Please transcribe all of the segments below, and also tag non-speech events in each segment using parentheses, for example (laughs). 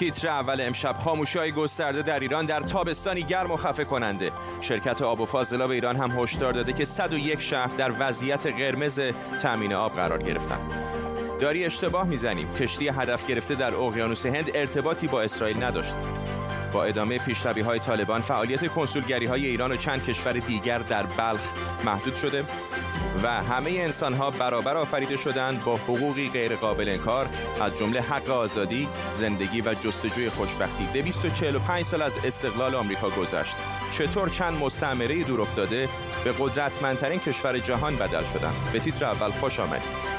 تیتر اول امشب خاموشی های گسترده در ایران در تابستانی گرم و خفه کننده. شرکت آب و فاضلاب ایران هم هشدار داده که 101 شهر در وضعیت قرمز تامین آب قرار گرفتن. داری اشتباه می‌زنیم. کشتی هدف گرفته در اقیانوس هند ارتباطی با اسرائیل نداشت. با ادامه پیشروی های طالبان فعالیت کنسولگری های ایران و چند کشور دیگر در بلخ محدود شده. و همه انسان ها برابر آفریده شدند با حقوقی غیر قابل انکار از جمله حق آزادی، زندگی و جستجوی خوشبختی. 245 سال از استقلال آمریکا گذشت. چطور چند مستعمره دور افتاده به قدرتمندترین کشور جهان بدل شدند به تیتر اول خوش آمدید.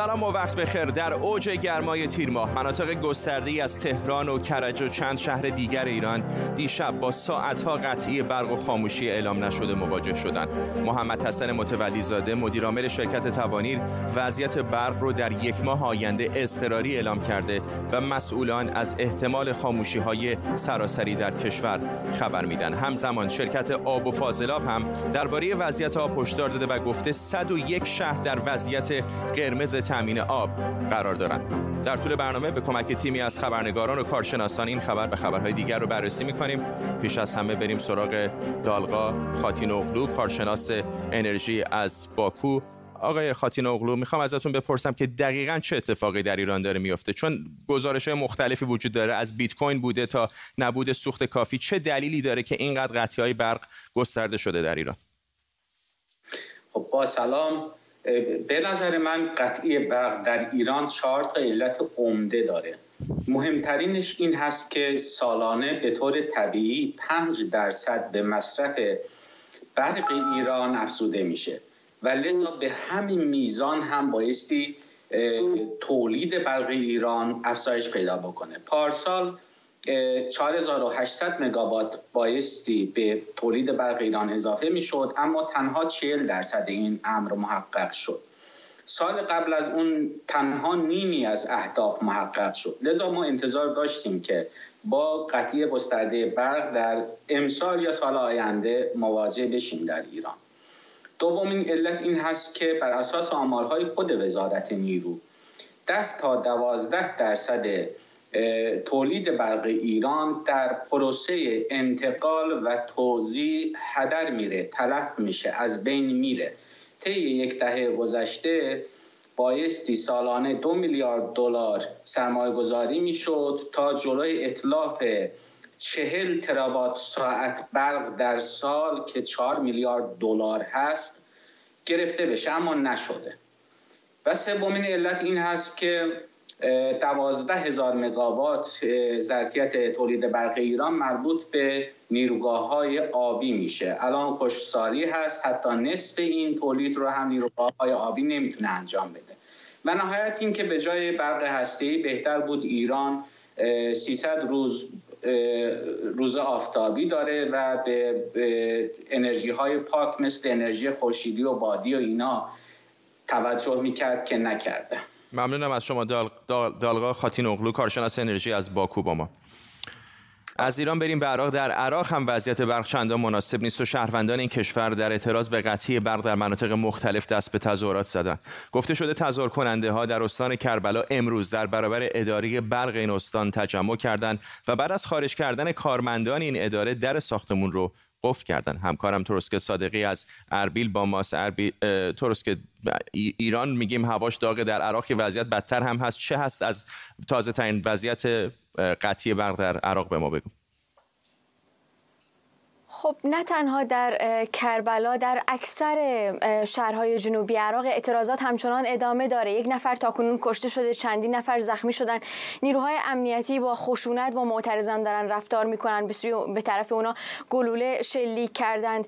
سلام و وقت بخیر. در اوج گرمای تیر ماه مناطق گسترده از تهران و کرج و چند شهر دیگر ایران دیشب با ساعتها قطعی برق و خاموشی اعلام نشده مواجه شدند. محمد حسن متولی زاده مدیرعامل شرکت توانیر وضعیت برق رو در یک ماه آینده اضطراری اعلام کرده و مسئولان از احتمال خاموشی های سراسری در کشور خبر میدن. همزمان شرکت آب و فاضلاب هم درباره وضعیت آب هشدار داده و گفته 101 شهر در وضعیت قرمز تامین آب قرار دارند در طول برنامه به کمک تیمی از خبرنگاران و کارشناسان این خبر به خبرهای دیگر رو بررسی می‌کنیم. پیش از همه بریم سراغ دالقا خاتین اغلو کارشناس انرژی از باکو. آقای خاتین اغلو می‌خوام ازتون بپرسم که دقیقا چه اتفاقی در ایران داره میفته چون گزارش های مختلفی وجود داره از بیت کوین بوده تا نبود سوخت کافی. چه دلیلی داره که اینقدر قطعی های برق گسترده شده در ایران؟ خب با سلام. به نظر من قطعی برق در ایران چهار تا علت عمده داره. مهمترینش این هست که سالانه به طور طبیعی پنج درصد به مصرف برق ایران افزوده میشه و لذا به همین میزان هم بایستی تولید برق ایران افزایش پیدا بکنه. پارسال 4800 مگاوات بایستی به تولید برق ایران اضافه می شد اما تنها 40 درصد این امر محقق شد. سال قبل از اون تنها نیمی از اهداف محقق شد. لذا ما انتظار داشتیم که با قطعی گسترده برق در امسال یا سال آینده مواجه بشیم در ایران. دومین علت این هست که بر اساس آمارهای خود وزارت نیرو 10 تا 12 درصد تولید برق ایران در پروسه انتقال و توزیع هدر میره تلف میشه از بین میره. طی یک دهه گذشته بایستی سالانه دو میلیارد دلار سرمایه گذاری می‌شد تا جلوی اطلاف چهل تراوات ساعت برق در سال که چهار میلیارد دلار هست گرفته بشه اما نشده. و سومین علت این هست که دوازده هزار مگاوات ظرفیت تولید برق ایران مربوط به نیروگاه های آبی میشه. الان خوشسالی هست حتی نصف این تولید رو هم نیروگاه های آبی نمی‌تونه انجام بده. و نهایت این که به جای برق هسته‌ای بهتر بود ایران 300 روز روز آفتابی داره و به انرژی های پاک مثل انرژی خورشیدی و بادی و اینا توجه می‌کرد که نکرده. ممنونم از شما دال... دال... دالغا خاتین اغلو کارشناس انرژی از باکو با ما. از ایران بریم به عراق. در عراق هم وضعیت برق چندان مناسب نیست و شهروندان این کشور در اعتراض به قطعی برق در مناطق مختلف دست به تظاهرات زدند گفته شده تظاهر کننده ها در استان کربلا امروز در برابر اداره برق این استان تجمع کردند و بعد از خارج کردن کارمندان این اداره در ساختمون رو قفل کردن. همکارم ترسک صادقی از اربیل با ماس اربیل ترسک ایران میگیم هواش داغه در عراق وضعیت بدتر هم هست. چه هست از تازه ترین وضعیت قطعی برق در عراق به ما بگو. خب نه تنها در کربلا در اکثر شهرهای جنوبی عراق اعتراضات همچنان ادامه داره. یک نفر تاکنون کشته شده چندین نفر زخمی شدن. نیروهای امنیتی با خشونت با معترضان دارن رفتار می‌کنن. به سوی به طرف اونا گلوله شلیک کردند.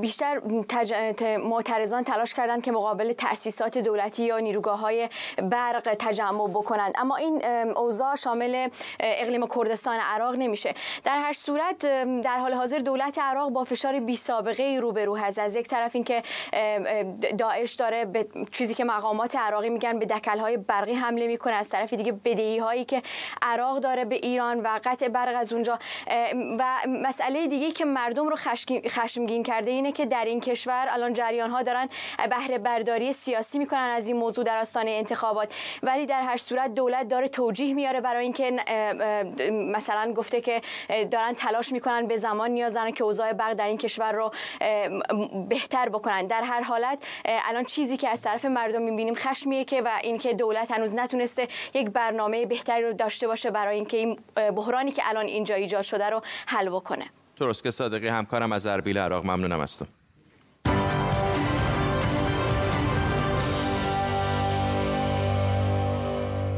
بیشتر تج... معترضان تلاش کردند که مقابل تأسیسات دولتی یا نیروگاه های برق تجمع بکنند. اما این اوضاع شامل اقلیم کردستان عراق نمیشه. در هر صورت در حال حاضر دولت دولت عراق با فشار بی سابقه ای روبرو هست. از یک طرف اینکه داعش داره به چیزی که مقامات عراقی میگن به های برقی حمله می‌کنه. از طرف دیگه بدهی هایی که عراق داره به ایران و قطع برق از اونجا. و مسئله دیگه که مردم رو خشمگین کرده اینه که در این کشور الان جریان ها دارن بهره برداری سیاسی می‌کنن از این موضوع در آستانه انتخابات. ولی در هر صورت دولت داره توجیه میاره برای اینکه مثلا گفته که دارن تلاش می‌کنن به زمان نیاز دارن که اوضاع برق در این کشور رو بهتر بکنن. در هر حالت الان چیزی که از طرف مردم می‌بینیم خشمیه که و اینکه دولت هنوز نتونسته یک برنامه بهتری رو داشته باشه برای اینکه این بحرانی که الان اینجا ایجاد شده رو حل بکنه. درست که صادقی همکارم از اربیل عراق. ممنونم از تو.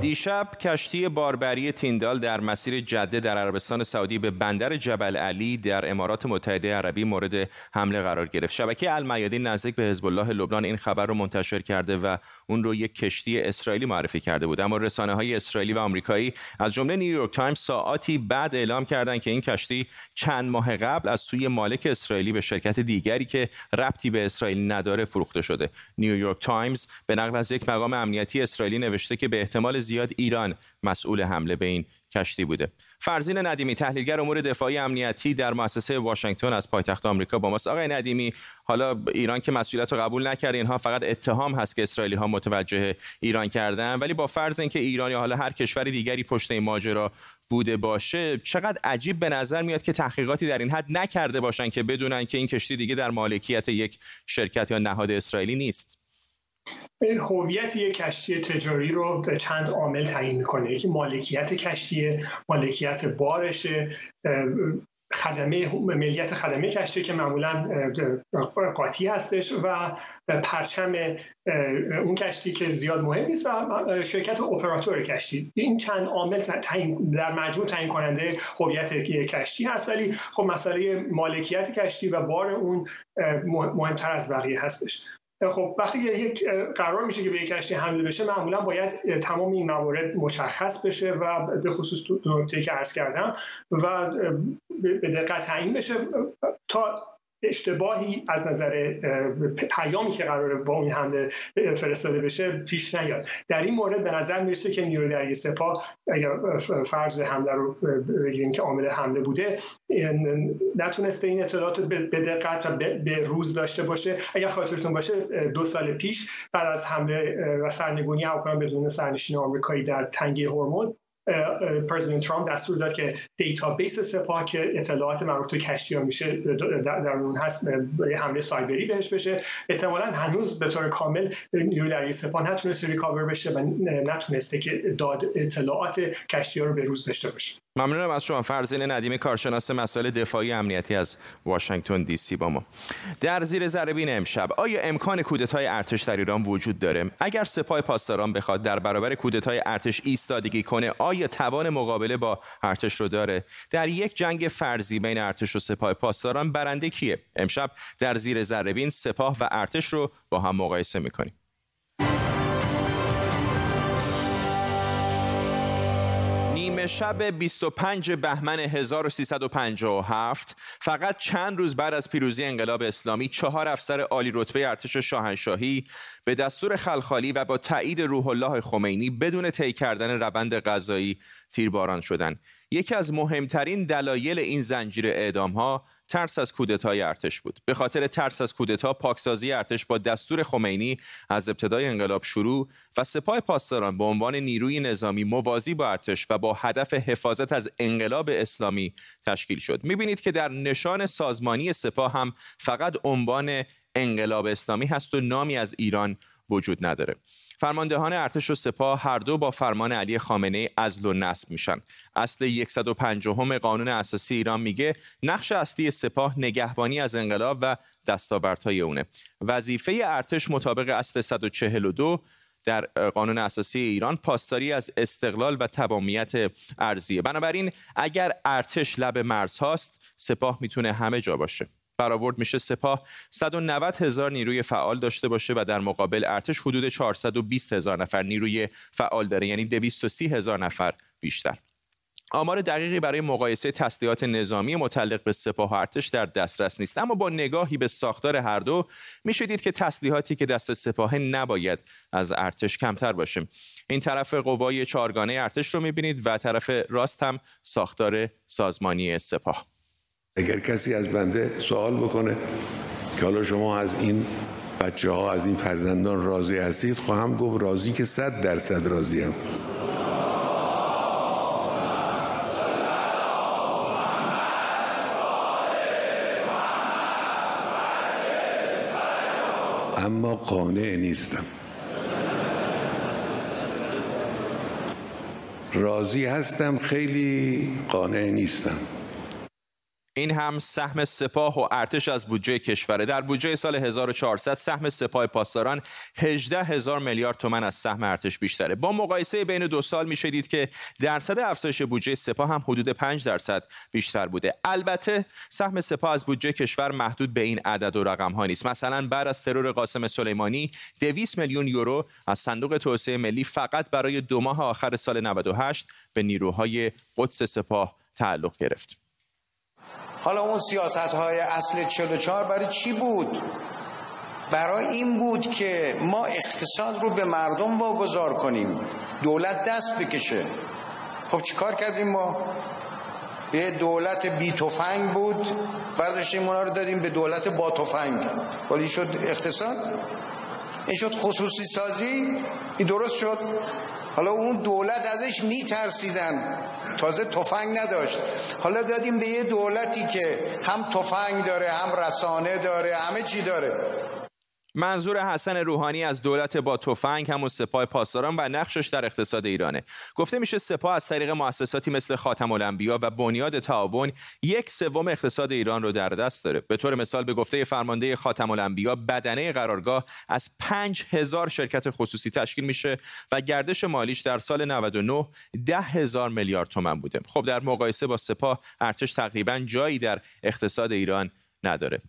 دیشب کشتی باربری تیندال در مسیر جده در عربستان سعودی به بندر جبل علی در امارات متحده عربی مورد حمله قرار گرفت. شبکه المیادین نزدیک به حزب الله لبنان این خبر رو منتشر کرده و اون رو یک کشتی اسرائیلی معرفی کرده بود. اما رسانه های اسرائیلی و آمریکایی از جمله نیویورک تایمز ساعاتی بعد اعلام کردند که این کشتی چند ماه قبل از سوی مالک اسرائیلی به شرکت دیگری که ربطی به اسرائیل نداره فروخته شده. نیویورک تایمز به نقل از یک مقام امنیتی اسرائیلی نوشته که به احتمال زیاد ایران مسئول حمله به این کشتی بوده فرزین ندیمی تحلیلگر امور دفاعی امنیتی در مؤسسه واشنگتن از پایتخت آمریکا با ماست. آقای ندیمی حالا ایران که مسئولیت رو قبول نکرده اینها فقط اتهام هست که اسرائیلی ها متوجه ایران کردن. ولی با فرض اینکه ایران یا حالا هر کشور دیگری پشت این ماجرا بوده باشه چقدر عجیب به نظر میاد که تحقیقاتی در این حد نکرده باشن که بدونن که این کشتی دیگه در مالکیت یک شرکت یا نهاد اسرائیلی نیست. هویت یک کشتی تجاری رو به چند عامل تعیین می‌کنه. یکی مالکیت کشتی مالکیت بارش خدمه ملیت خدمه کشتی که معمولا قاطی هستش و پرچم اون کشتی که زیاد مهم نیست و شرکت اپراتور کشتی. این چند عامل در مجموع تعیین کننده هویت کشتی هست ولی خب مسئله مالکیت کشتی و بار اون مهمتر از بقیه هستش. خب وقتی یک قرار میشه که به یک کشتی حمله بشه معمولا باید تمام این موارد مشخص بشه و به خصوص نکته که عرض کردم و به دقت تعیین بشه تا اشتباهی از نظر پیامی که قراره با این حمله فرستاده بشه پیش نیاد. در این مورد به نظر می‌رسه که نیروی دریایی سپاه اگر فرض حمله رو بگیریم که عامل حمله بوده نتونسته این اطلاعات به دقت و به روز داشته باشه. اگر خاطرتون باشه دو سال پیش بعد از حمله و سرنگونی هواپیما بدون سرنشین آمریکایی در تنگه هرمز پرزیدنت ترامپ دستور داد که database سپاه که اطلاعات مربوط به کشتی ها میشه در اون هست به حمله سایبری بهش بشه. احتمالا هنوز به طور کامل نیروی دریایی سپاه نتونسته recover بشه و نتونسته که داد اطلاعات کشتی ها رو به روز داشته باشه. ممنونم از شما. فرزین ندیمی کارشناس مسائل دفاعی امنیتی از واشنگتن دی سی با ما. در زیر ذره امشب آیا امکان کودتای ارتش در ایران وجود داره؟ اگر سپاه پاسداران بخواد در برابر کودتای ارتش ایستادگی کنه آیا توان مقابله با ارتش رو داره؟ در یک جنگ فرضی بین ارتش و سپاه پاسداران برنده کیه؟ امشب در زیر ذره سپاه و ارتش رو با هم مقایسه می‌کنیم. شب 25 بهمن 1357 فقط چند روز بعد از پیروزی انقلاب اسلامی چهار افسر عالی رتبه ارتش شاهنشاهی به دستور خلخالی و با تایید روح الله خمینی بدون طی کردن روند غذایی تیرباران شدند. یکی از مهمترین دلایل این زنجیره اعدام ها ترس از کودتای ارتش بود. به خاطر ترس از کودتا پاکسازی ارتش با دستور خمینی از ابتدای انقلاب شروع و سپاه پاسداران به عنوان نیروی نظامی موازی با ارتش و با هدف حفاظت از انقلاب اسلامی تشکیل شد. می‌بینید که در نشان سازمانی سپاه هم فقط عنوان انقلاب اسلامی هست و نامی از ایران وجود نداره. فرماندهان ارتش و سپاه هر دو با فرمان علی خامنه ازل و نصب میشن. اصل 150 قانون اساسی ایران میگه نقش اصلی سپاه نگهبانی از انقلاب و دستاوردهای اونه. وظیفه ارتش مطابق اصل 142 در قانون اساسی ایران پاسداری از استقلال و تمامیت ارزیه بنابراین اگر ارتش لب مرز هاست سپاه می‌تونه همه جا باشه. برآورد میشه سپاه. 190 هزار نیروی فعال داشته باشه و در مقابل ارتش حدود 420 هزار نفر نیروی فعال داره یعنی 230 هزار نفر بیشتر. آمار دقیقی برای مقایسه تسلیحات نظامی متعلق به سپاه و ارتش در دسترس نیست. اما با نگاهی به ساختار هر دو میشه دید که تسلیحاتی که دست سپاه نباید از ارتش کمتر باشه. این طرف قوای چارگانه ارتش رو می‌بینید و طرف راست هم ساختار سازمانی سپاه. اگر کسی از بنده سوال بکنه که حالا شما از این بچه ها از این فرزندان راضی هستید خواهم گفت راضی که صد درصد راضی هم. اما قانع نیستم راضی هستم خیلی قانع نیستم این هم سهم سپاه و ارتش از بودجه کشوره. در بودجه سال 1400 سهم سپاه پاسداران 18 هزار میلیارد تومن از سهم ارتش بیشتره. با مقایسه بین دو سال میشه دید که درصد افزایش بودجه سپاه هم حدود 5 درصد بیشتر بوده. البته سهم سپاه از بودجه کشور محدود به این عدد و رقم ها نیست. مثلا بعد از ترور قاسم سلیمانی 200 میلیون یورو از صندوق توسعه ملی فقط برای دو ماه آخر سال 98 به نیروهای قدس سپاه تعلق گرفت. حالا اون سیاست های اصل 44 برای چی بود؟ برای این بود که ما اقتصاد رو به مردم واگذار کنیم. دولت دست بکشه. خب چیکار کردیم ما؟ یه دولت بی تفنگ بود. برداشتیم اونا رو دادیم به دولت با تفنگ. ولی شد اقتصاد. این شد خصوصی سازی. این درست شد. حالا اون دولت ازش میترسیدن. تازه تفنگ نداشت. حالا دادیم به یه دولتی که هم تفنگ داره هم رسانه داره همه چی داره. منظور حسن روحانی از دولت با تفنگ همون سپاه پاسداران و نقشش در اقتصاد ایرانه. گفته میشه سپاه از طریق مؤسساتی مثل خاتم الانبیا و بنیاد تعاون یک سوم اقتصاد ایران رو در دست داره. به طور مثال به گفته فرمانده خاتم الانبیا بدنه قرارگاه از 5000 شرکت خصوصی تشکیل میشه و گردش مالیش در سال 99 ده هزار میلیارد تومان بوده. خب در مقایسه با سپاه ارتش تقریبا جایی در اقتصاد ایران نداره.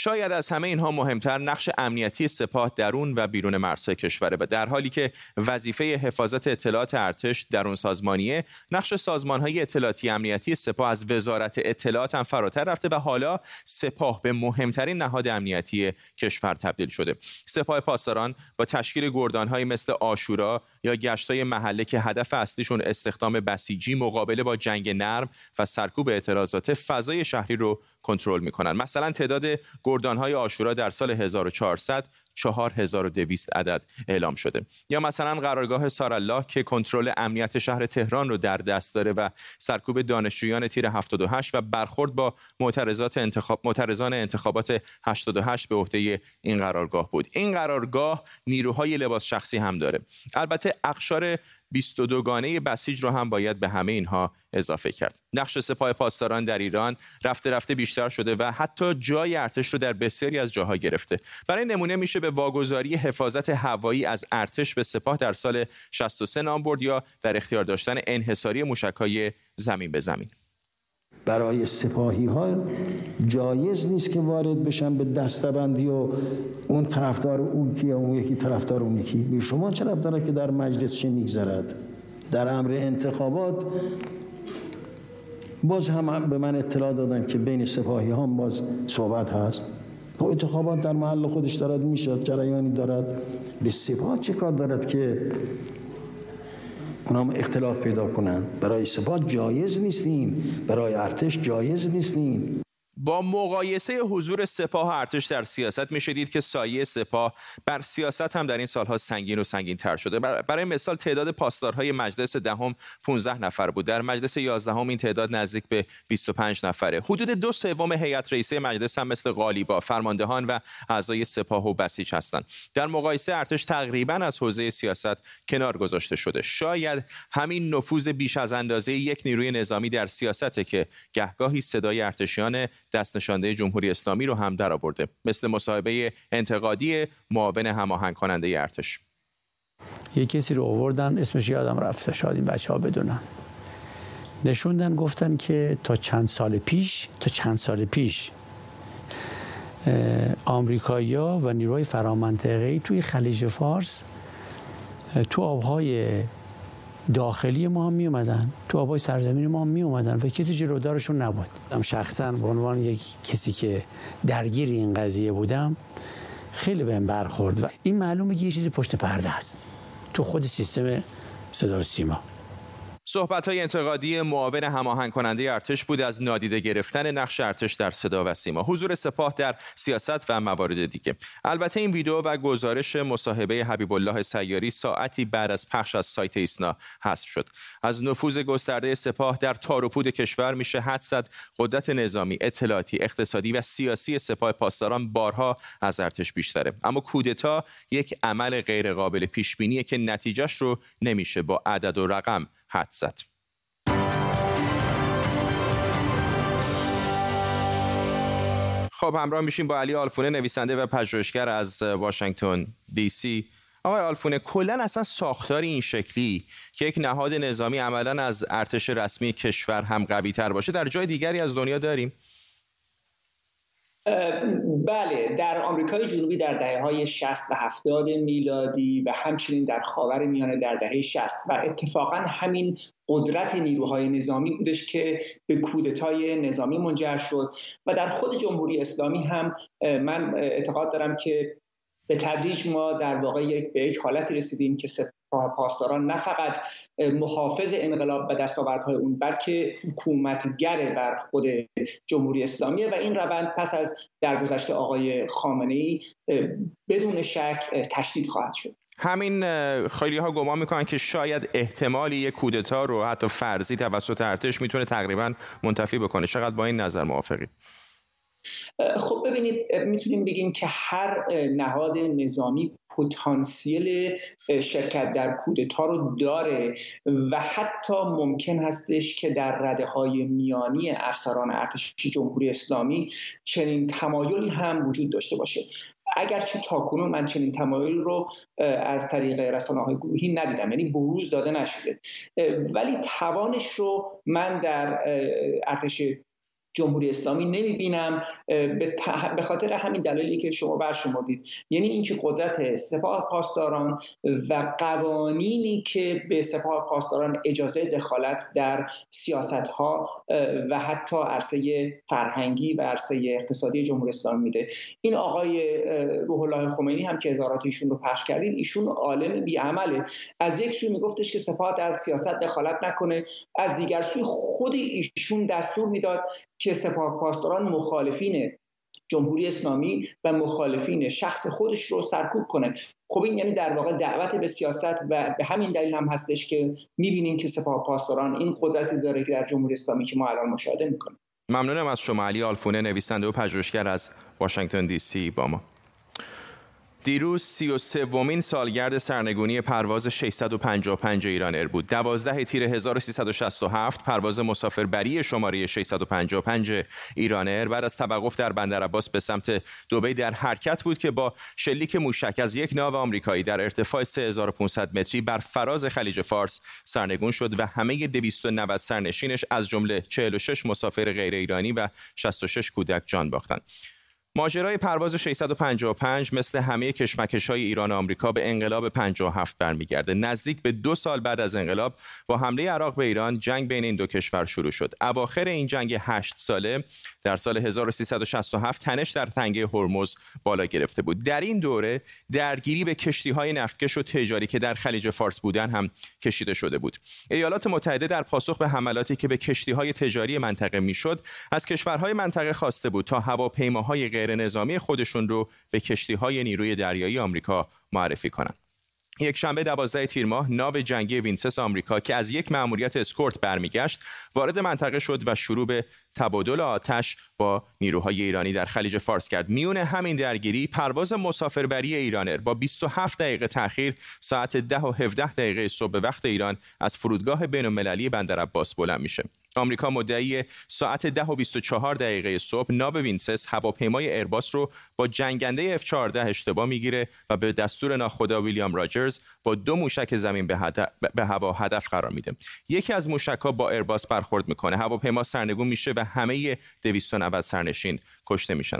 شاید از همه اینها مهمتر نقش امنیتی سپاه درون و بیرون مرزهای کشوره و در حالی که وظیفه حفاظت اطلاعات ارتش درون سازمانیه نقش سازمانهای اطلاعاتی امنیتی سپاه از وزارت اطلاعات هم فراتر رفته و حالا سپاه به مهمترین نهاد امنیتی کشور تبدیل شده. سپاه پاسداران با تشکیل گردانهایی مثل آشورا یا گشتای محله که هدف اصلیشون استخدام بسیجی مقابله با جنگ نرم و سرکوب اعتراضات فضای شهری رو کنترل می‌کنن. مثلا تعداد گردانهای آشورا در سال 1400 4200 عدد اعلام شده. یا مثلا قرارگاه سارالله که کنترل امنیت شهر تهران رو در دست داره و سرکوب دانشجویان تیر 78 و برخورد با معترضات انتخاب معترضان انتخابات 88 به عهده این قرارگاه بود. این قرارگاه نیروهای لباس شخصی هم داره. البته اقشار 22 گانه بسیج رو هم باید به همه اینها اضافه کرد. نقش سپاه پاسداران در ایران رفته رفته بیشتر شده و حتی جای ارتش رو در بسیاری از جاها گرفته. برای نمونه میشه به واگذاری حفاظت هوایی از ارتش به سپاه در سال 63 نام برد یا در اختیار داشتن انحصاری موشک‌های زمین به زمین. برای سپاهی ها جایز نیست که وارد بشن به دستبندی و اون طرفدار اون کیه اون یکی طرفدار اون یکی. به شما چرا داره که در مجلس چه میگذرد؟ در امر انتخابات باز هم به من اطلاع دادن که بین سپاهی هم باز صحبت هست. خب انتخابات در محل خودش دارد می‌شد جریانی دارد. به سپاه چه کار دارد که اونام اختلاف پیدا کنند برای سپاه جایز نیستیم. برای ارتش جایز نیستیم. با مقایسه حضور سپاه و ارتش در سیاست میشه دید که سایه سپاه بر سیاست هم در این سالها سنگین و سنگین تر شده برای مثال تعداد پاسدارهای مجلس دهم 15 نفر بود. در مجلس 11 هم این تعداد نزدیک به 25 نفره. حدود دو سوم هیئت رئیسه مجلس هم مثل قالیبا فرماندهان و اعضای سپاه و بسیج هستند. در مقایسه ارتش تقریبا از حوزه سیاست کنار گذاشته شده. شاید همین نفوذ بیش از اندازه یک نیروی نظامی در سیاسته که گهگاهی صدای ارتشیان دست نشانده جمهوری اسلامی رو هم درآورده مثل مصاحبه انتقادی معاون هماهنگ کننده ارتش. یه کسی رو آوردن اسمش یادم رفته شاید این بچه ها بدونن. نشوندن گفتن که تا چند سال پیش تا چند سال پیش آمریکایی‌ها و نیروهای فرامنطقه‌ای توی خلیج فارس تو آبهای داخلی ما هم می اومدن تو آبای سرزمین ما هم می اومدن و کسی جلودارشون نبود. من شخصا به عنوان یک کسی که درگیر این قضیه بودم خیلی بهم برخورد و این معلومه که یه چیزی پشت پرده است. تو خود سیستم صدا سیما. صحبت های انتقادی معاون هماهنگ کننده ارتش بود از نادیده گرفتن نقش ارتش در صدا و سیما. حضور سپاه در سیاست و موارد دیگه. البته این ویدیو و گزارش مصاحبه حبیب الله سیاری ساعتی بعد از پخش از سایت ایسنا حذف شد. از نفوذ گسترده سپاه در تاروپود کشور میشه حد زد. قدرت نظامی اطلاعاتی اقتصادی و سیاسی سپاه پاسداران بارها از ارتش بیشتره. اما کودتا یک عمل غیرقابل پیش بینیه که نتیجهش رو نمیشه با عدد و رقم حد زد. خب همراه میشیم با علی آلفونه نویسنده و پژوهشگر از واشنگتن دی سی آقای آلفونه کلا اصلا ساختار این شکلی که یک نهاد نظامی عملا از ارتش رسمی کشور هم قوی تر باشه در جای دیگری از دنیا داریم بله در آمریکای جنوبی در دهه های 60 و 70 میلادی و همچنین در خاور میانه در دهه 60 و اتفاقا همین قدرت نیروهای نظامی بودش که به کودتای نظامی منجر شد و در خود جمهوری اسلامی هم من اعتقاد دارم که به تدریج ما در واقع یک به یک حالتی رسیدیم که پاسداران نه فقط محافظ انقلاب و دستاوردهای اون بلکه حکومتگر بر خود جمهوری اسلامیه و این روند پس از درگذشت آقای خامنه ای بدون شک تشدید خواهد شد. همین خیلی ها گمان می‌کنن که شاید احتمالی یک کودتا رو حتی فرضی توسط ارتش می‌تونه تقریبا منتفی بکنه. چقدر با این نظر موافقید خب ببینید می‌تونیم بگیم که هر نهاد نظامی پتانسیل شرکت در کودتا رو داره و حتی ممکن هستش که در رده های میانی افسران ارتش جمهوری اسلامی چنین تمایلی هم وجود داشته باشه. اگرچه تاکنون من چنین تمایل رو از طریق رسانه های گروهی ندیدم یعنی بروز داده نشده. ولی توانش رو من در ارتش جمهوری اسلامی نمی‌بینم به خاطر همین دلایلی که شما برشمردید یعنی اینکه قدرت سپاه پاسداران و قوانینی که به سپاه پاسداران اجازه دخالت در سیاست ها و حتی عرصه فرهنگی و عرصه اقتصادی جمهوری اسلامی میده. این آقای روح الله خمینی هم که اظهارات ایشون رو پخش کردید ایشون عالم بیعمله. از یک سو میگفتش که سپاه در سیاست دخالت نکنه از دیگر سوی خود ایشون دستور می‌داد که سپاه پاسداران مخالفین جمهوری اسلامی و مخالفین شخص خودش رو سرکوب کنه خب این یعنی در واقع دعوت به سیاست و به همین دلیل هم هستش که می‌بینیم که سپاه پاسداران این قدرتی داره که در جمهوری اسلامی که ما الان مشاهده می‌کنیم. ممنونم از شما علی آلفونه نویسنده و پژوهشگر از واشنگتن دی سی با ما. دیروز سی و سومین سالگرد سرنگونی پرواز 655 ایران ایر بود. 12 تیر 1367 پرواز مسافربری شماره 655 ایران ایر بعد از توقف در بندر عباس به سمت دبی در حرکت بود که با شلیک موشک از یک ناو آمریکایی در ارتفاع 3500 متری بر فراز خلیج فارس سرنگون شد و همه 290 سرنشینش از جمله 46 مسافر غیر ایرانی و 66 کودک جان باختند. ماجرای پرواز 655 مثل همه کشمکش های ایران و آمریکا به انقلاب 57 برمیگرده. نزدیک به دو سال بعد از انقلاب با حمله عراق به ایران جنگ بین این دو کشور شروع شد. اواخر این جنگ 8 ساله در سال 1367 تنش در تنگه هرمز بالا گرفته بود. در این دوره درگیری به کشتی های نفتکش و تجاری که در خلیج فارس بودن هم کشیده شده بود. ایالات متحده در پاسخ به حملاتی که به کشتی های تجاری منطقه می‌شد از کشورهای منطقه خواسته بود تا هواپیماهای غیر نظامی خودشون رو به کشتی های نیروی دریایی آمریکا معرفی کنند. یک شنبه 12 تیر ماه ناو جنگی وینسس آمریکا که از یک مأموریت اسکورت برمیگشت وارد منطقه شد و شروع به تبادل آتش با نیروهای ایرانی در خلیج فارس کرد. میون همین درگیری پرواز مسافربری ایران ایر با 27 دقیقه تاخیر ساعت 10 و 17 دقیقه صبح وقت ایران از فرودگاه بین المللی بندر عباس بلند میشه. آمریکا مدعی ساعت 10 و 24 دقیقه صبح ناو وینسس هواپیمای ایرباس رو با جنگنده F-14 اشتباه می‌گیره و به دستور ناخدا ویلیام راجرز دو موشک زمین به, به هوا هدف قرار میده. یکی از موشک با ایرباس برخورد می‌کنه. هواپیما سرنگون میشه و همه 290 سرنشین کشته میشن.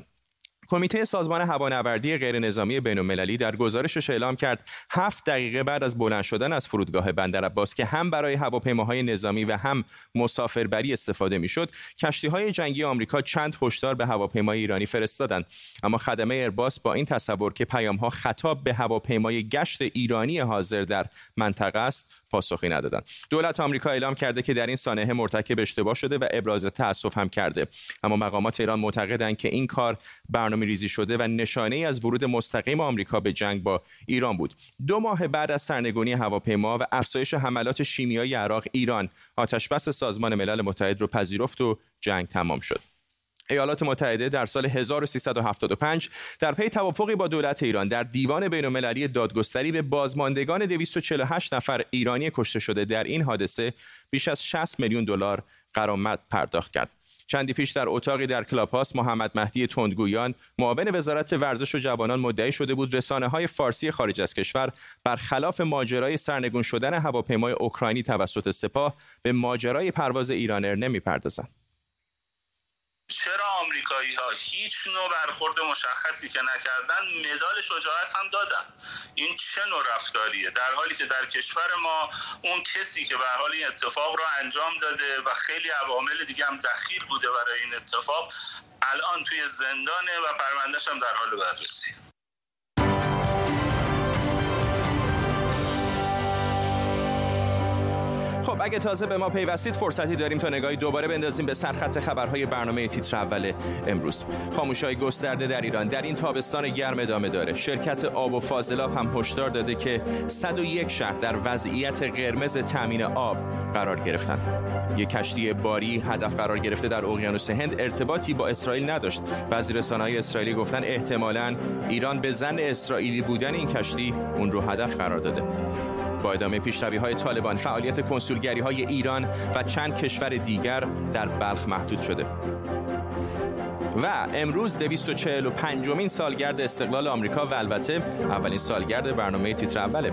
کمیته سازمان هوانوردی غیرنظامی بین‌المللی در گزارشش اعلام کرد هفت دقیقه بعد از بلند شدن از فرودگاه بندر عباس که هم برای هواپیماهای نظامی و هم مسافربری استفاده می‌شد کشتی‌های جنگی آمریکا چند هشدار به هواپیمای ایرانی فرستادند. اما خدمه ایرباس با این تصور که پیامها خطاب به هواپیمای گشت ایرانی حاضر در منطقه است پاسخی ندادند. دولت آمریکا اعلام کرده که در این سانحه مرتکب اشتباه شده و ابراز تاسف هم کرده. اما مقامات ایران معتقدند که این کار برنامه ریزی شده و نشانه ای از ورود مستقیم آمریکا به جنگ با ایران بود دو ماه بعد از سرنگونی هواپیما و افزایش حملات شیمیایی عراق ایران آتشبس سازمان ملل متحد رو پذیرفت و جنگ تمام شد ایالات متحده در سال 1375 در پی توافقی با دولت ایران در دیوان بین‌المللی دادگستری به بازماندگان 248 نفر ایرانی کشته شده در این حادثه بیش از 60 میلیون دلار غرامت پرداخت کرد. چندی پیش در اتاقی در کلاپاس محمد مهدی تندگویان معاون وزارت ورزش و جوانان مدعی شده بود رسانه های فارسی خارج از کشور برخلاف ماجرای سرنگون شدن هواپیمای اوکراینی توسط سپاه به ماجرای پرواز ایرانر نمی‌پردازند. چرا آمریکایی ها هیچ نوع برخورد مشخصی که نکردن مدال شجاعت هم دادن؟ این چه نوع رفتاریه؟ در حالی که در کشور ما اون کسی که به حال این اتفاق رو انجام داده و خیلی عوامل دیگه هم دخیل بوده برای این اتفاق الان توی زندانه و پروندهش هم در حال بررسی خب اگه تازه به ما پیوستید فرصتی داریم تا نگاهی دوباره بندازیم به سرخط خبرهای برنامه تیتر اول امروز. های گسترده در ایران در این تابستان گرم ادامه داره. شرکت آب و فاضلاب هم هشدار داده که 101 شهر در وضعیت قرمز تامین آب قرار گرفتن. یک کشتی باری هدف قرار گرفته در اقیانوس هند ارتباطی با اسرائیل نداشت. بعضی رسانه‌های اسرائیلی گفتن احتمالاً ایران به زن اسرائیلی بودن این کشتی اون رو هدف قرار داده. با ادامه پیشروی های طالبان فعالیت کنسولگری های ایران و چند کشور دیگر در بلخ محدود شده. و امروز 245 مین سالگرد استقلال آمریکا و البته اولین سالگرد برنامه تیتر اوله.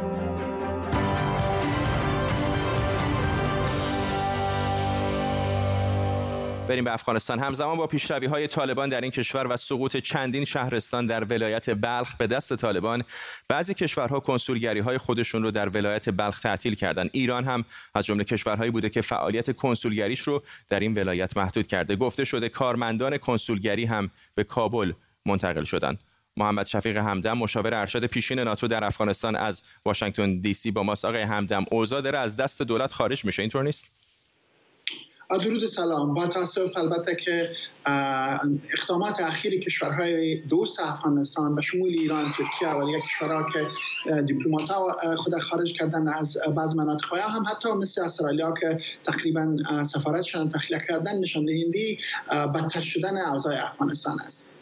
بریم به افغانستان. همزمان با پیشروی های طالبان در این کشور و سقوط چندین شهرستان در ولایت بلخ به دست طالبان بعضی کشورها کنسولگری های خودشون رو در ولایت بلخ تعطیل کردن. ایران هم از جمله کشورهایی بوده که فعالیت کنسولگریش رو در این ولایت محدود کرده. گفته شده کارمندان کنسولگری هم به کابل منتقل شدند محمد شفیق همدم مشاور ارشد پیشین ناتو در افغانستان از واشنگتن دی سی با ماست. آقای همدم اوضاع داره از دست دولت خارج میشه. اینطور نیست؟ درود سلام. با تاسف البته که اقدامات اخیر کشورهای دوست افغانستان و شمول ایران ترکیه و دیگر کشورها که دیپلمات خود خارج کردن از بعض مناطق هم حتی مثل استرالیا که تقریبا سفارتشان تخلیه کردن نشان دهنده بدتر شدن اوضاع افغانستان است.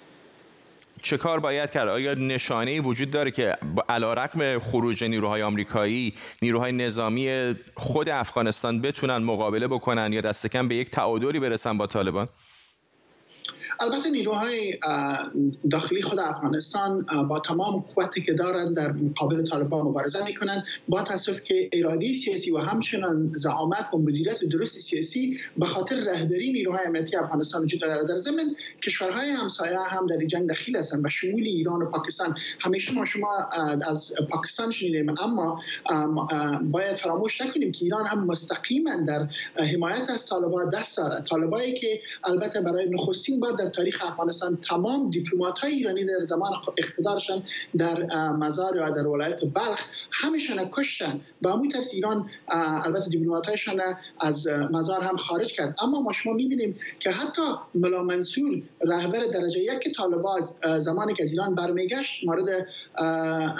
چه کار باید کرد؟ آیا نشانه وجود داره که علا رقم خروج نیروهای آمریکایی نیروهای نظامی خود افغانستان بتونن مقابله بکنن یا دست کم به یک تعادلی برسن با طالبان؟ البته نیروهای داخلی خود افغانستان با تمام قوتی که دارند در مقابل طالبان مبارزه می‌کنند با تصف که ارادی سیاسی و همچنان زعامت و مدیریت درست سیاسی به خاطر رهبری نیروهای امنیتی افغانستان وجود دارد در زمین کشورهای همسایه هم در جنگ دخیل هستند و شمول ایران و پاکستان. همیشه ما شما از پاکستان شنیدیم اما باید فراموش نکنیم که ایران هم مستقیما در حمایت از طالبان دست دارد. طالبایی که البته برای نخستین بار در تاریخ افغانستان تمام دیپلمات های ایرانی در زمان اقتدارشان در مزار یا در ولایت بلخ همیشان کشتن با همون ترس ایران البته دیپلمات هایشان از مزار هم خارج کرد. اما ما شما می‌بینیم که حتی ملا منصور رهبر درجه یک طالبان زمانی که از ایران برمیگشت مورد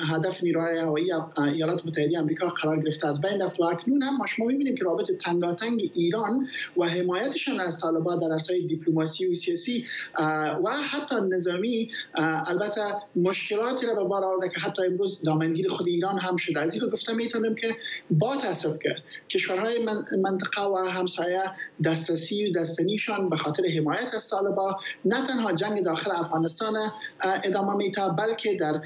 هدف نیروهای هوایی ایالات متحده آمریکا قرار گرفته. از بین رفت و اکنون هم ما شما می‌بینیم که رابط تنگاتنگ ایران و حمایتشان از طالبان در عرصه دیپلماسی و سیاسی و حتی نظامی البته مشکلاتی را به بار آورده که حتی امروز دامنگیر خود ایران هم شده. از این گفتم می‌تونم که با تصف که کشورهای منطقه و همسایه دسترسی و دستنیشان به خاطر حمایت از طالبا نه تنها جنگ داخل افغانستان ادامه میتا بلکه در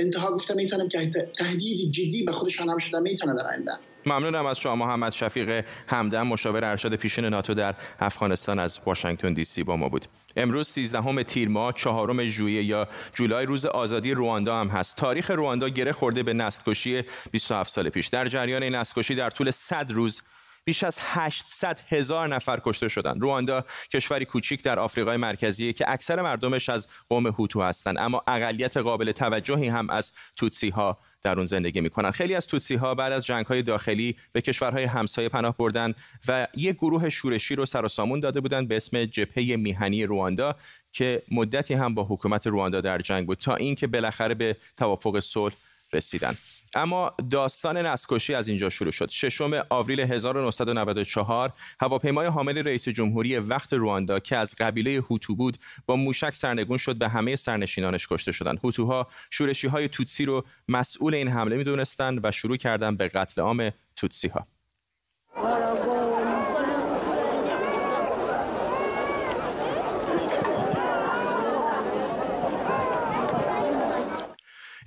انتها گفتم می‌تونم که تهدید جدی به خودشان هم شده می‌تونه در آینده. ممنونم از شما محمد شفیق همدم مشاور ارشد پیشین ناتو در افغانستان از واشنگتن دی سی با ما بود. امروز 13 تیر ماه چهارم ژوئیه یا جولای روز آزادی رواندا هم هست. تاریخ رواندا گره خورده به نسل‌کشی 27 سال پیش. در جریان این نسل‌کشی در طول 100 روز بیش از 800 هزار نفر کشته شدند. رواندا کشوری کوچیک در آفریقای مرکزی که اکثر مردمش از قوم هوتو هستند. اما اقلیت قابل توجهی هم از توتسی ها در اون زندگی می‌کنن. خیلی از توتسی ها بعد از جنگ های داخلی به کشورهای همسایه پناه بردن و یک گروه شورشی رو سر و سامون داده بودند به اسم جبهه میهنی رواندا که مدتی هم با حکومت رواندا در جنگ بود تا اینکه بالاخره به توافق صلح رسیدن. اما داستان نسکشی از اینجا شروع شد. ششم آوریل 1994 هواپیمای حامل رئیس جمهوری وقت رواندا که از قبیله هوتو بود با موشک سرنگون شد و همه سرنشینانش کشته شدند. هوتوها شورشی های توتسی رو مسئول این حمله می‌دونستند و شروع کردن به قتل عام توتسی ها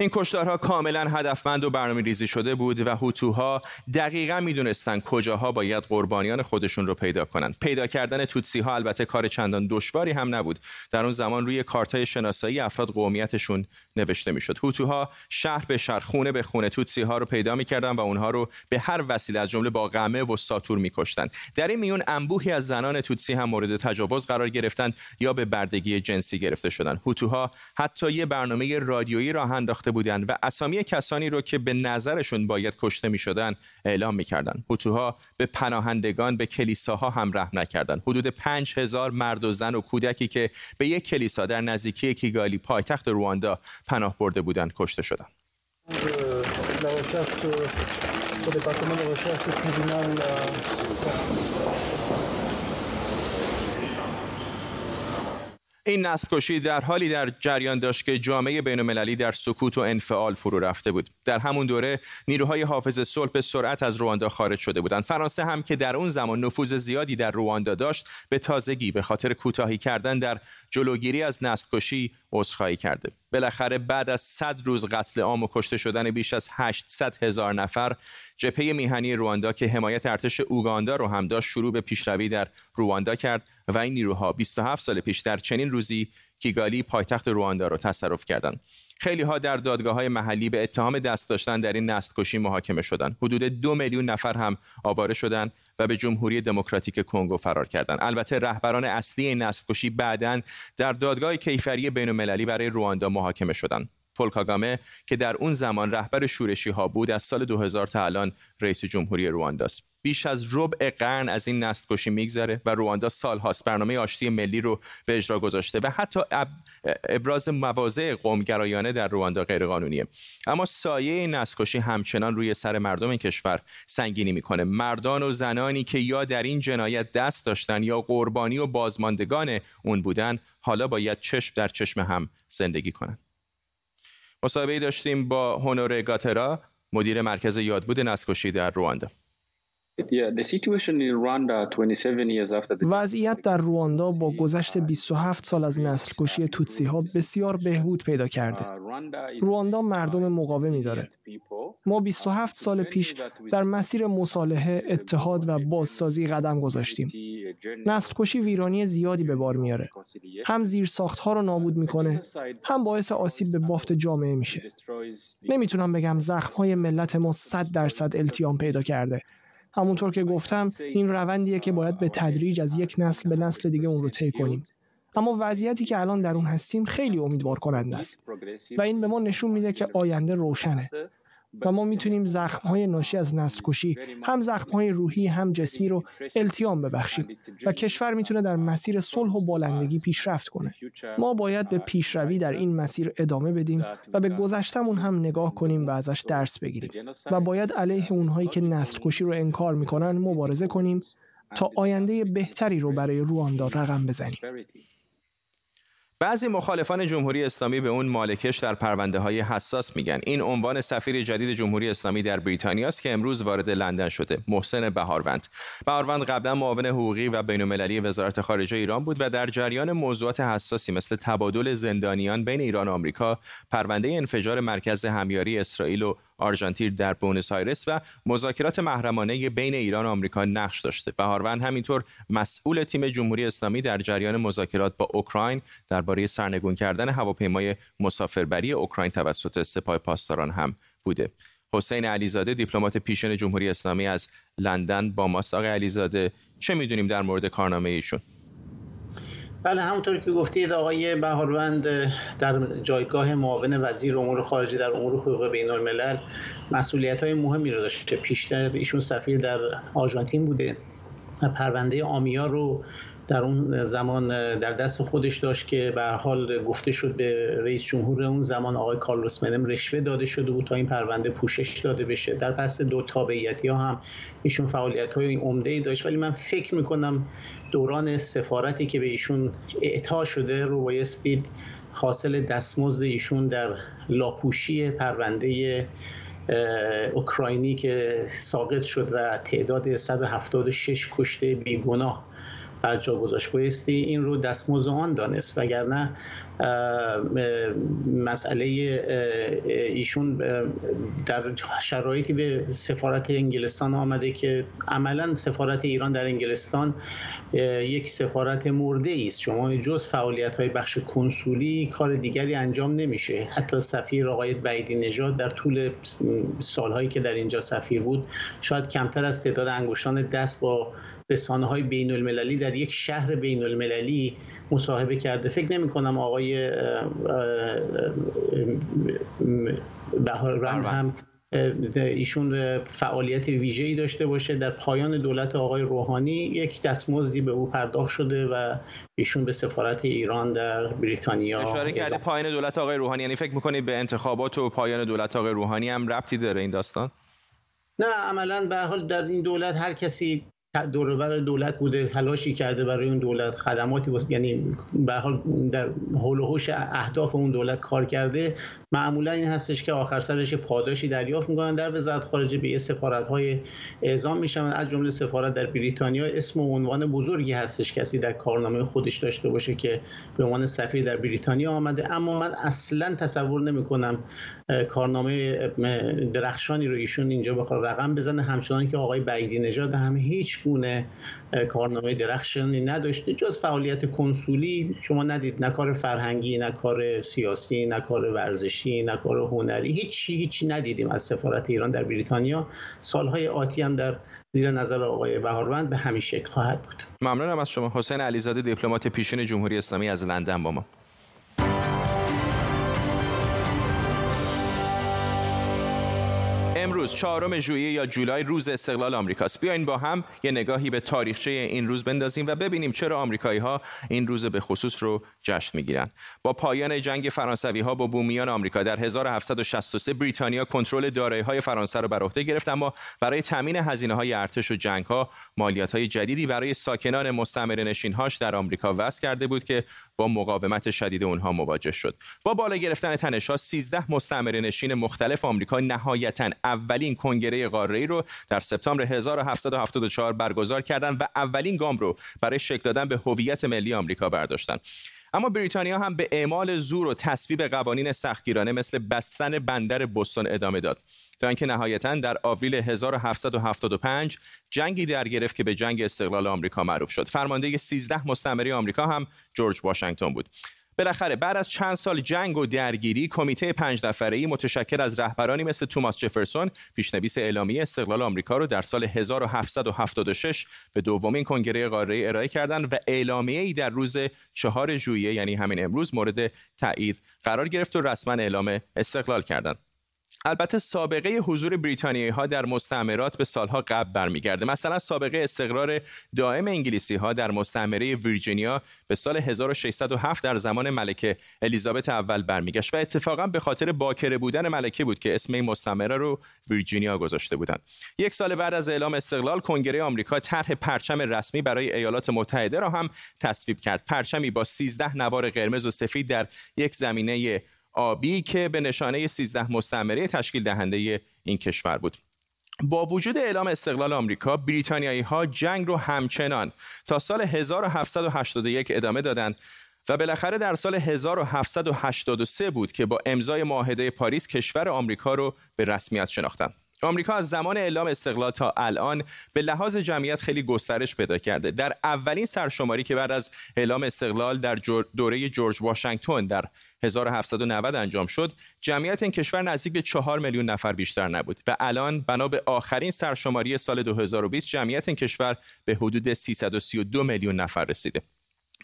این کشتارها کاملا هدفمند و برنامه ریزی شده بود و هوتوها دقیقا می‌دونستند کجاها باید قربانیان خودشون رو پیدا کنند. پیدا کردن توتسی ها البته کار چندان دشواری هم نبود. در اون زمان روی کارتای شناسایی افراد قومیتشون نوشته می‌شد. هوتوها شهر به شهر خونه به خونه توتسی ها رو پیدا می‌کردن و اونها رو به هر وسیله از جمله با قمه و ساتور میکشتند. در این میون انبوهی از زنان توتسی هم مورد تجاوز قرار گرفتند یا به بردگی جنسی گرفته شدند. هوتوها حتی یه برنامه رادیویی راه انداخته بودند و اسامی کسانی رو که به نظرشون باید کشته می شدن اعلام می کردن. هوتوها به پناهندگان به کلیساها هم رحم نکردند. حدود پنج هزار مرد و زن و کودکی که به یک کلیسا در نزدیکی کیگالی پایتخت رواندا پناه برده بودند کشته شدند. این نسل در حالی در جریان داشت که جامعه بین المللی در سکوت و انفعال فرو رفته بود. در همون دوره نیروهای حافظ صلح به سرعت از رواندا خارج شده بودند. فرانسه هم که در اون زمان نفوذ زیادی در رواندا داشت به تازگی به خاطر کوتاهی کردن در جلوگیری از نسل عذرخواهی کرده. بالاخره بعد از 100 روز قتل عام و کشته شدن بیش از 800 هزار نفر جبهه میهنی رواندا که حمایت ارتش اوگاندا رو هم داشت شروع به پیشروی در رواندا کرد و این نیروها 27 سال پیش در چنین روزی کیگالی پایتخت رواندا رو تصرف کردند خیلی ها در دادگاه های محلی به اتهام دست داشتن در این نسل کشی محاکمه شدند. حدود دو میلیون نفر هم آواره شدند و به جمهوری دموکراتیک کنگو فرار کردند. البته رهبران اصلی این نسل کشی بعدا در دادگاه کیفری بین المللی برای رواندا محاکمه شدند. پل کاگامه که در اون زمان رهبر شورشی ها بود از سال 2000 تا الان رئیس جمهوری روانداست. بیش از ربع قرن از این نسل کشی میگذره و رواندا سالهاست برنامه آشتی ملی رو به اجرا گذاشته و حتی ابراز مواضع قومگرایانه در رواندا غیرقانونیه. اما سایه نسل کشی همچنان روی سر مردم این کشور سنگینی می‌کنه. مردان و زنانی که یا در این جنایت دست داشتن یا قربانی و بازماندگان اون بودن حالا باید چشم در چشم هم زندگی کنند مصاحبه داشتیم با هونوره گاترا مدیر مرکز یادبود نسکشی در رواندا. وضعیت در رواندا با گذشت 27 سال از نسل کشی توتسی ها بسیار بهبود پیدا کرده. رواندا مردم مقاومی داره. ما 27 سال پیش در مسیر مصالحه، اتحاد و بازسازی قدم گذاشتیم. نسل کشی ویرانی زیادی به بار میاره. هم زیر ساخت ها رو نابود می‌کنه، هم باعث آسیب به بافت جامعه میشه. نمی‌تونم بگم زخم های ملت ما 100 درصد التیام پیدا کرده. همونطور که گفتم این روندیه که باید به تدریج از یک نسل به نسل دیگه اون رو طی کنیم. اما وضعیتی که الان در اون هستیم خیلی امیدوار کننده است. و این به ما نشون میده که آینده روشنه. و ما می‌تونیم های ناشی از نسل کشی هم های روحی هم جسمی رو التیام ببخشیم و کشور می‌تونه در مسیر صلح و بالندگی پیشرفت کنه. ما باید به پیشروی در این مسیر ادامه بدیم و به گذشتمون هم نگاه کنیم و ازش درس بگیریم و باید علیه اونهایی که نسل کشی رو انکار می‌کنن مبارزه کنیم تا آینده بهتری رو برای رواندا رقم بزنیم. بعضی مخالفان جمهوری اسلامی به اون مالکش در پرونده های حساس میگن. این عنوان سفیر جدید جمهوری اسلامی در بریتانیا است که امروز وارد لندن شده. محسن بهاروند. بهاروند قبلا معاون حقوقی و بین‌المللی وزارت خارجه ایران بود و در جریان موضوعات حساسی مثل تبادل زندانیان بین ایران و آمریکا پرونده انفجار مرکز همیاری اسرائیل و آرژانتین در بونس آیرس و مذاکرات محرمانه بین ایران و آمریکا نقش داشته. بهاروند همینطور مسئول تیم جمهوری اسلامی در جریان مذاکرات با اوکراین درباره سرنگون کردن هواپیمای مسافربری اوکراین توسط سپاه پاسداران هم بوده. حسین علیزاده دیپلمات پیشین جمهوری اسلامی از لندن با ماست. آقای علیزاده چه می‌دونیم در مورد کارنامه ایشون؟ بله همونطور که گفتید آقای بهاروند در جایگاه معاون وزیر امور خارجه در امور حقوق بین الملل مسئولیت های مهمی رو داشته. پیشتر ایشون سفیر در آرژانتین بوده پرونده آمیا رو در اون زمان در دست خودش داشت که به حال گفته شد به رئیس جمهور اون زمان آقای کارلوس منم رشوه داده شده بود تا این پرونده پوشش داده بشه. در پس دو تابعیتی ها هم ایشون فعالیت های عمده ای داشت. ولی من فکر می‌کنم دوران سفارتی که به ایشون اعطا شده رو بایستید حاصل دستمزد ایشون در لاپوشی پرونده اوکراینی که ساقط شد و تعداد 176 کشته بیگناه بر جا گذاشت. بایستی این رو دستمزد آن دانست وگرنه مسئله ایشون در شرایطی به سفارت انگلستان آمده که عملا سفارت ایران در انگلستان یک سفارت مرده است. شما جز فعالیت های بخش کنسولی کار دیگری انجام نمیشه. حتی سفیر آقای بعیدی نژاد در طول سالهایی که در اینجا سفیر بود شاید کمتر از تعداد انگشتان دست با رسانه های بین المللی در یک شهر بین المللی مصاحبه کرده. فکر نمی کنم آقای بهار هم ایشون فعالیت ویژه‌ای داشته باشه. در پایان دولت آقای روحانی یک دستمزدی به او پرداخت شده و ایشون به سفارت ایران در بریتانیا اشاره کرده پایان دولت آقای روحانی یعنی فکر می‌کنید به انتخابات و پایان دولت آقای روحانی هم ربطی داره این داستان؟ نه عملا به حال در این دولت هر کسی دوربر دولت بوده تلاشی کرده برای اون دولت خدماتی یعنی به حال در حول و اهداف اون دولت کار کرده. معمولا این هستش که آخر سرش پاداشی دریافت می‌کنن. در وزارت خارجه به سفارت های اعزام میشن از جمله سفارت در بریتانیا. اسم و عنوان بزرگی هستش. کسی در کارنامه خودش داشته باشه که به عنوان سفیر در بریتانیا آمده. اما من اصلا تصور نمی‌کنم کارنامه درخشانی رو ایشون اینجا بخواد رقم بزنه. همچنان که آقای بعیدی نژاد هم هیچ گونه کارنامه درخشانی نداشته. جز فعالیت کنسولی شما ندید. نه کار فرهنگی نه کار سیاسی نه کار ورزشی نه کار هنری. هیچی هیچی ندیدیم از سفارت ایران در بریتانیا. سالهای آتی هم در زیر نظر آقای بهاروند به همین شکل خواهد بود. ممنونم از شما. حسین علیزاده دیپلمات پیشین جمهوری اسلامی از لندن با ما. امروز چهارم ژوئیه یا جولای روز استقلال آمریکاست. بیاین با هم یه نگاهی به تاریخچه این روز بندازیم و ببینیم چرا آمریکایی ها این روز به خصوص رو جشن می‌گیرن. با پایان جنگ فرانسوی ها با بومیان آمریکا در 1763 بریتانیا کنترل دارایی های فرانسه رو بر عهده گرفت اما برای تامین هزینه های ارتش و جنگ ها جدیدی برای ساکنان مستعمره نشین هاش در آمریکا وضع کرده بود که با مقاومت شدید اونها مواجه شد. با بالا گرفتن تنش ها 13 مستعمره نشین مختلف آمریکا نهایتا اولین کنگره قاره‌ای رو در سپتامبر 1774 برگزار کردند و اولین گام رو برای شکل دادن به هویت ملی آمریکا برداشتند. اما بریتانیا هم به اعمال زور و تصویب قوانین سختگیرانه مثل بستن بندر بوستون ادامه داد. تا اینکه نهایتا در آوریل 1775 جنگی در گرفت که به جنگ استقلال آمریکا معروف شد. فرمانده 13 مستعمره آمریکا هم جورج واشنگتن بود. بالاخره بعد از چند سال جنگ و درگیری کمیته پنج ای متشکل از رهبرانی مثل توماس جفرسون پیشنویس اعلامیه استقلال آمریکا رو در سال 1776 به دومین کنگره قاره ارائه کردند و اعلامیه ای در روز چهار ژوئیه یعنی همین امروز مورد تایید قرار گرفت و رسما اعلام استقلال کردند. البته سابقه حضور بریتانیایی ها در مستعمرات به سالها قبل برمیگرده. مثلا سابقه استقرار دائم انگلیسی ها در مستعمره ویرجینیا به سال 1607 در زمان ملکه الیزابت اول برمیگشت و اتفاقا به خاطر باکره بودن ملکه بود که اسم این مستعمره رو ویرجینیا گذاشته بودند. یک سال بعد از اعلام استقلال کنگره آمریکا طرح پرچم رسمی برای ایالات متحده را هم تصویب کرد. پرچمی با 13 نوار قرمز و سفید در یک زمینه آبی که به نشانه 13 مستعمره تشکیل دهنده این کشور بود با وجود اعلام استقلال آمریکا بریتانیایی ها جنگ رو همچنان تا سال 1781 ادامه دادند و بالاخره در سال 1783 بود که با امضای معاهده پاریس کشور آمریکا رو به رسمیت شناختند. آمریکا از زمان اعلام استقلال تا الان به لحاظ جمعیت خیلی گسترش پیدا کرده در اولین سرشماری که بعد از اعلام استقلال در دوره جورج واشنگتن در 1790 انجام شد. جمعیت این کشور نزدیک به 4 میلیون نفر بیشتر نبود و الان بنا به آخرین سرشماری سال 2020 جمعیت این کشور به حدود 332 میلیون نفر رسیده.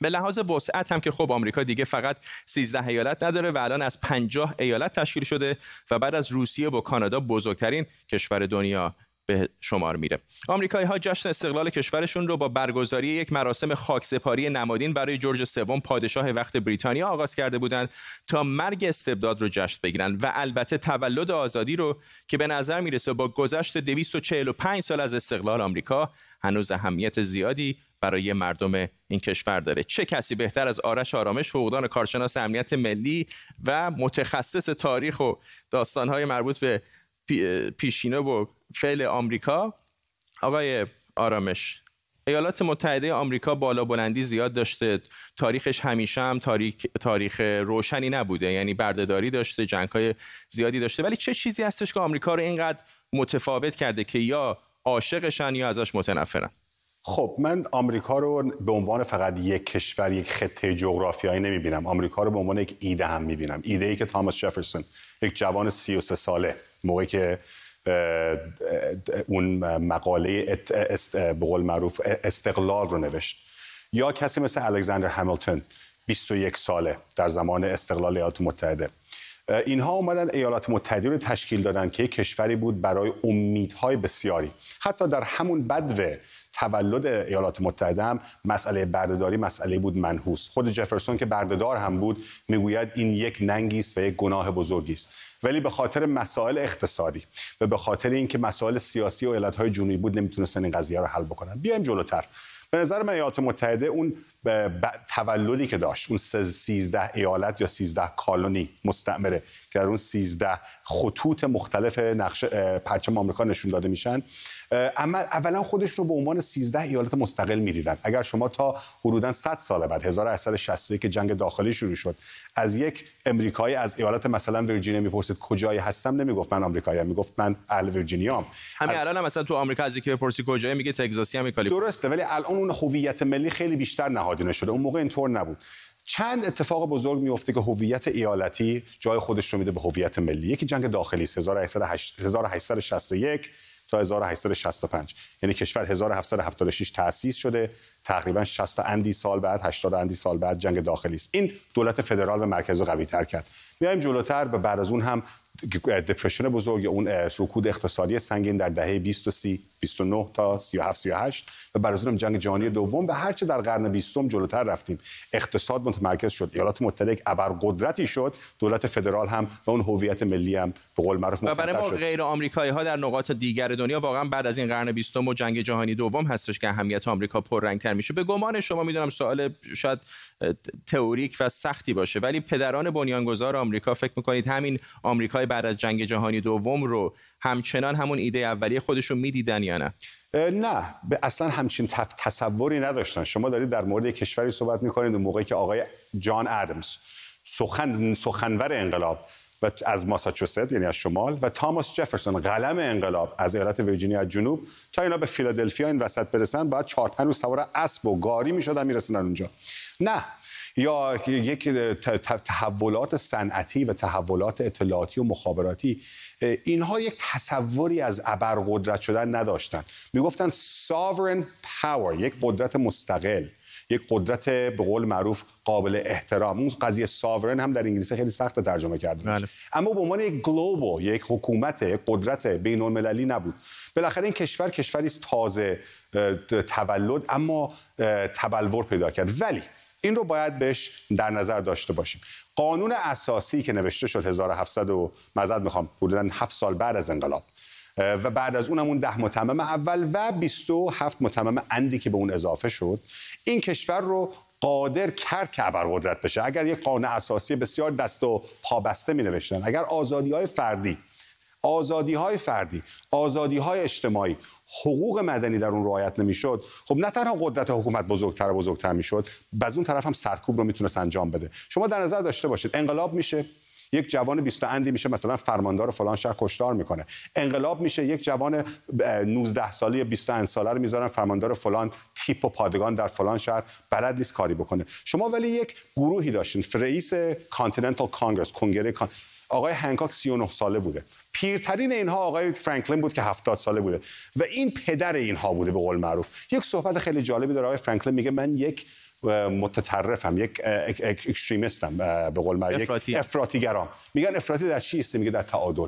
به لحاظ وسعت هم که خب آمریکا دیگه فقط 13 ایالت نداره و الان از 50 ایالت تشکیل شده و بعد از روسیه و کانادا بزرگترین کشور دنیا به شمار میره. آمریکایی ها جشن استقلال کشورشون رو با برگزاری یک مراسم خاکسپاری نمادین برای جورج سوم پادشاه وقت بریتانیا آغاز کرده بودند تا مرگ استبداد رو جشن بگیرن و البته تولد آزادی رو که به نظر می‌رسه با گذشت 245 سال از استقلال آمریکا هنوز اهمیت زیادی برای مردم این کشور داره چه کسی بهتر از آرش آرامش حقوقدان کارشناس امنیت ملی و متخصص تاریخ و داستانهای مربوط به پیشینه و فعل آمریکا. آقای آرامش ایالات متحده آمریکا بالا بلندی زیاد داشته. تاریخش همیشه هم تاریخ, تاریخ روشنی نبوده. یعنی بردهداری داشته جنگ های زیادی داشته. ولی چه چیزی هستش که آمریکا رو اینقدر متفاوت کرده که یا عاشقشن یا ازش متنفرن؟ خب من آمریکا رو به عنوان فقط یک کشور یک خطه جغرافیایی نمی‌بینم. آمریکا رو به عنوان یک ایده هم می‌بینم. ایده ای که تاماس جفرسون یک جوان 33 ساله موقعی که اون مقاله به قول معروف استقلال رو نوشت. یا کسی مثل الکساندر همیلتون 21 ساله در زمان استقلال ایالات متحده. اینها اومدن ایالات متحده رو تشکیل دادن که کشوری بود برای امیدهای بسیاری. حتی در همون بدو تولد ایالات متحده هم مسئله بردهداری مسئله بود منحوس. خود جفرسون که بردهدار هم بود می‌گوید این یک ننگی است و یک گناه بزرگی است. ولی به خاطر مسائل اقتصادی و به خاطر اینکه مسائل سیاسی و ایالت‌های جنوبی بود نمی‌تونستن این قضیه رو حل بکنن. بیایم جلوتر. به نظر من ایالات متحده اون تولدی که داشت. اون 13 ایالت یا 13 کالونی مستعمره که در اون 13 خطوط مختلف نقش پرچم آمریکا نشون داده میشن. اما اولا خودش رو به عنوان 13 ایالت مستقل می‌دیدن. اگر شما تا حدودا 100 سال بعد 1861 که جنگ داخلی شروع شد از یک امریکایی از ایالت مثلا ویرجینیا می‌پرسید کجای هستم نمی‌گفت من آمریکایی ام می‌گفت من اهل ویرجینیام همین الان هم مثلا تو آمریکا از یکی بپرسی کجای میگه تگزاسی هم درسته ولی الان اون هویت ملی خیلی بیشتر نهادینه شده. اون موقع اینطور نبود. چند اتفاق بزرگ میفته که هویت ایالتی جای خودش رو میده به هویت ملی. یکی جنگ داخلی 1861 تا 1865 یعنی کشور 1776 تأسیس شده. تقریبا 60 اندی سال بعد 80 اندی سال بعد جنگ داخلی است. این دولت فدرال و مرکز قوی تر کرد. میایم جلوتر و بعد از اون هم دپرشن بزرگ اون رکود اقتصادی سنگین در دهه 20 و 30 29 تا 37 38 و بعد از اون جنگ جهانی دوم و هرچه در قرن 20 جلوتر رفتیم. اقتصاد متمرکز شد. ایالات متحده یک ابرقدرتی شد. دولت فدرال هم و اون هویت ملی هم به قول معروف و برای ما غیر آمریکایی ها در نقاط دیگر دنیا واقعا بعد از این قرن 20 و جنگ جهانی دوم هستش که اهمیت آمریکا پررنگتر میشه. به گمان شما می‌دونم سوال شاید تئوریک و سختی باشه ولی پدران بنیانگذار آمریکا فکر می‌کنید همین آمریکای بعد از جنگ جهانی دوم رو همچنان همون ایده اولیه خودشون می‌دیدن یا نه؟ نه. اصلا همچین تصوری نداشتن. شما دارید در مورد کشوری صحبت می‌کنید موقعی که آقای جان ادمز سخن سخنور انقلاب و از ماساچوست یعنی از شمال و تاماس جفرسون قلم انقلاب از ایالت ویرجینیا از جنوب. تا اینا به فیلادلفیا این وسط برسن بعد چهار پنج سوار اسب و گاری می‌شدن می‌رسن اونجا. نه. یا یک تحولات صنعتی و تحولات اطلاعاتی و مخابراتی اینها یک تصوری از ابرقدرت شدن نداشتن. می‌گفتن sovereign power یک قدرت مستقل یک قدرت به قول معروف قابل احترام. اون قضیه ساورن هم در انگلیسی خیلی سخت ترجمه کرده بله. اما به عنوان یک گلوبال یک حکومت یک قدرت بین المللی نبود. بالاخره این کشور کشوری تازه تولد اما تبلور پیدا کرد. ولی این رو باید بهش در نظر داشته باشیم. قانون اساسی که نوشته شد 1700 و مزد می‌خوام حدودا 7 سال بعد از انقلاب. و بعد از اونم اون ده متمم اول و 27 متمم اندی که به اون اضافه شد. این کشور رو قادر کرد که ابرقدرت بشه. اگر یک قانون اساسی بسیار دست و پابسته می نوشتن اگر آزادی های فردی آزادی های فردی آزادی های اجتماعی. حقوق مدنی در اون رعایت نمی‌شد. خب نه تنها قدرت حکومت بزرگتر و بزرگتر می‌شد از اون طرف هم سرکوب رو می‌تونست انجام بده. شما در نظر داشته باشید انقلاب میشه یک جوان 20 اندی میشه مثلا فرماندار فلان شهر کشتار می‌کنه. انقلاب میشه یک جوان 19 ساله 20 ساله رو می‌ذارن فرماندار فلان تیپ و پادگان در فلان شهر بلد نیست کاری بکنه. شما ولی یک گروهی داشتین رئیس Continental Congress کنگره آقای هنکاک 39 ساله بوده. پیرترین اینها آقای فرانکلین بود که 70 ساله بوده و این پدر اینها بوده به قول معروف. یک صحبت خیلی جالبی داره. آقای فرانکلین میگه من یک متطرفم یک extremist م به قول معروف یک افراطی‌گرام. میگن افراطی در چی میگه در تعادل.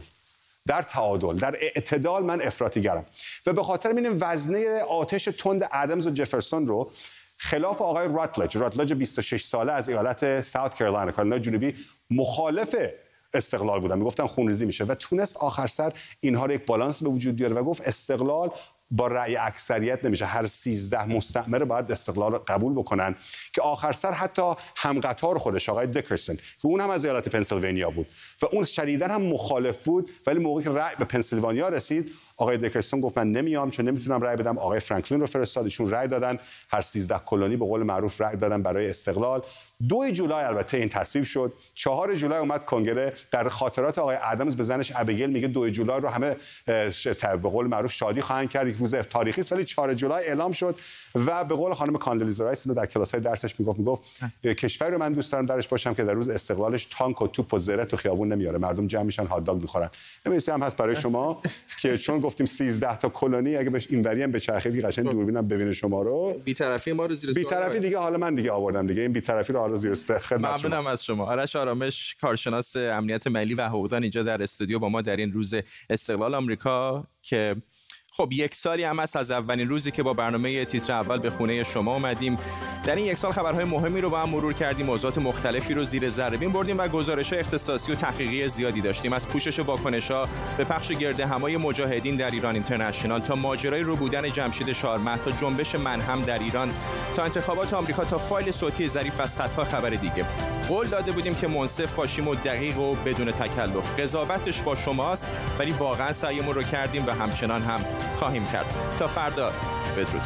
در تعادل در اعتدال من افراطی‌گرام. و به خاطر این وزنه آتش تند ادمز و جفرسون رو خلاف آقای راتلج راتلج 26 ساله از ایالت ساوت کارولاینا کارولاینا جنوبی مخالف استقلال بودن. می‌گفتن خونریزی میشه. و تونست آخر سر اینها رو یک بالانس به وجود بیاره و گفت استقلال با رأی اکثریت نمیشه. هر 13 مستعمره باید استقلال قبول بکنن. که آخر سر حتی همقطار خودش آقای دکرسن که اون هم از ایالت پنسیلوانیا بود. و اون شدیدا هم مخالف بود ولی موقعی که رأی به پنسیلوانیا رسید آقای دیکنسون گفت من نمیام چون نمی‌تونم رأی بدم. آقای فرانکلین رو فرستادشون رأی دادن. هر 13 کلونی به قول معروف رأی دادن برای استقلال. دو جولای البته این تصویب شد. چهار جولای اومد کنگره. در خاطرات آقای ادمز به زنش ابیگل میگه دو جولای رو همه به قول معروف شادی خواهند کرد. یک روز تاریخی است ولی 4 جولای اعلام شد. و به قول خانم کاندولیزا رایس در کلاس های درسش می‌گفت می‌گفت کشوری رو من دوست دارم درش باشم که در روز استقلالش تانک و توپ و رژه تو خیابون نمیاره. مردم جمع میشن هات داگ می‌خورن. هم هست برای شما (laughs) که چون گفتیم 13 تا کلونی اگه بهش اینوری هم بچرخید قشنگ دوربینم ببینه شما رو. بی‌طرفی ما رو زیر بی‌طرفی دیگه حالا من دیگه آوردم دیگه. این بی‌طرفی رو حالا زیر خدمت ممنونم از شما. آرش آرامش کارشناس امنیت ملی و حقوقدان اینجا در استودیو با ما در این روز استقلال آمریکا که خب یک سالی هم است از اولین روزی که با برنامه تیتر اول به خونه شما اومدیم. در این یک سال خبرهای مهمی رو با هم مرور کردیم موضوعات مختلفی رو زیر ذره بین بردیم و گزارش اختصاصی و تحقیقی زیادی داشتیم. از پوشش واکنش ها به پخش گرده همای مجاهدین در ایران اینترنشنال تا ماجرای رو بودن جمشید شارمه تا جنبش منهم در ایران تا انتخابات آمریکا تا فایل صوتی ظریف و صدها خبر دیگه. قول داده بودیم که منصف باشیم و دقیق و بدون تکلف. قضاوتش با شماست ولی واقعا سعیمون رو کردیم و همچنان هم خواهیم کرد. تا فردا. بدرود.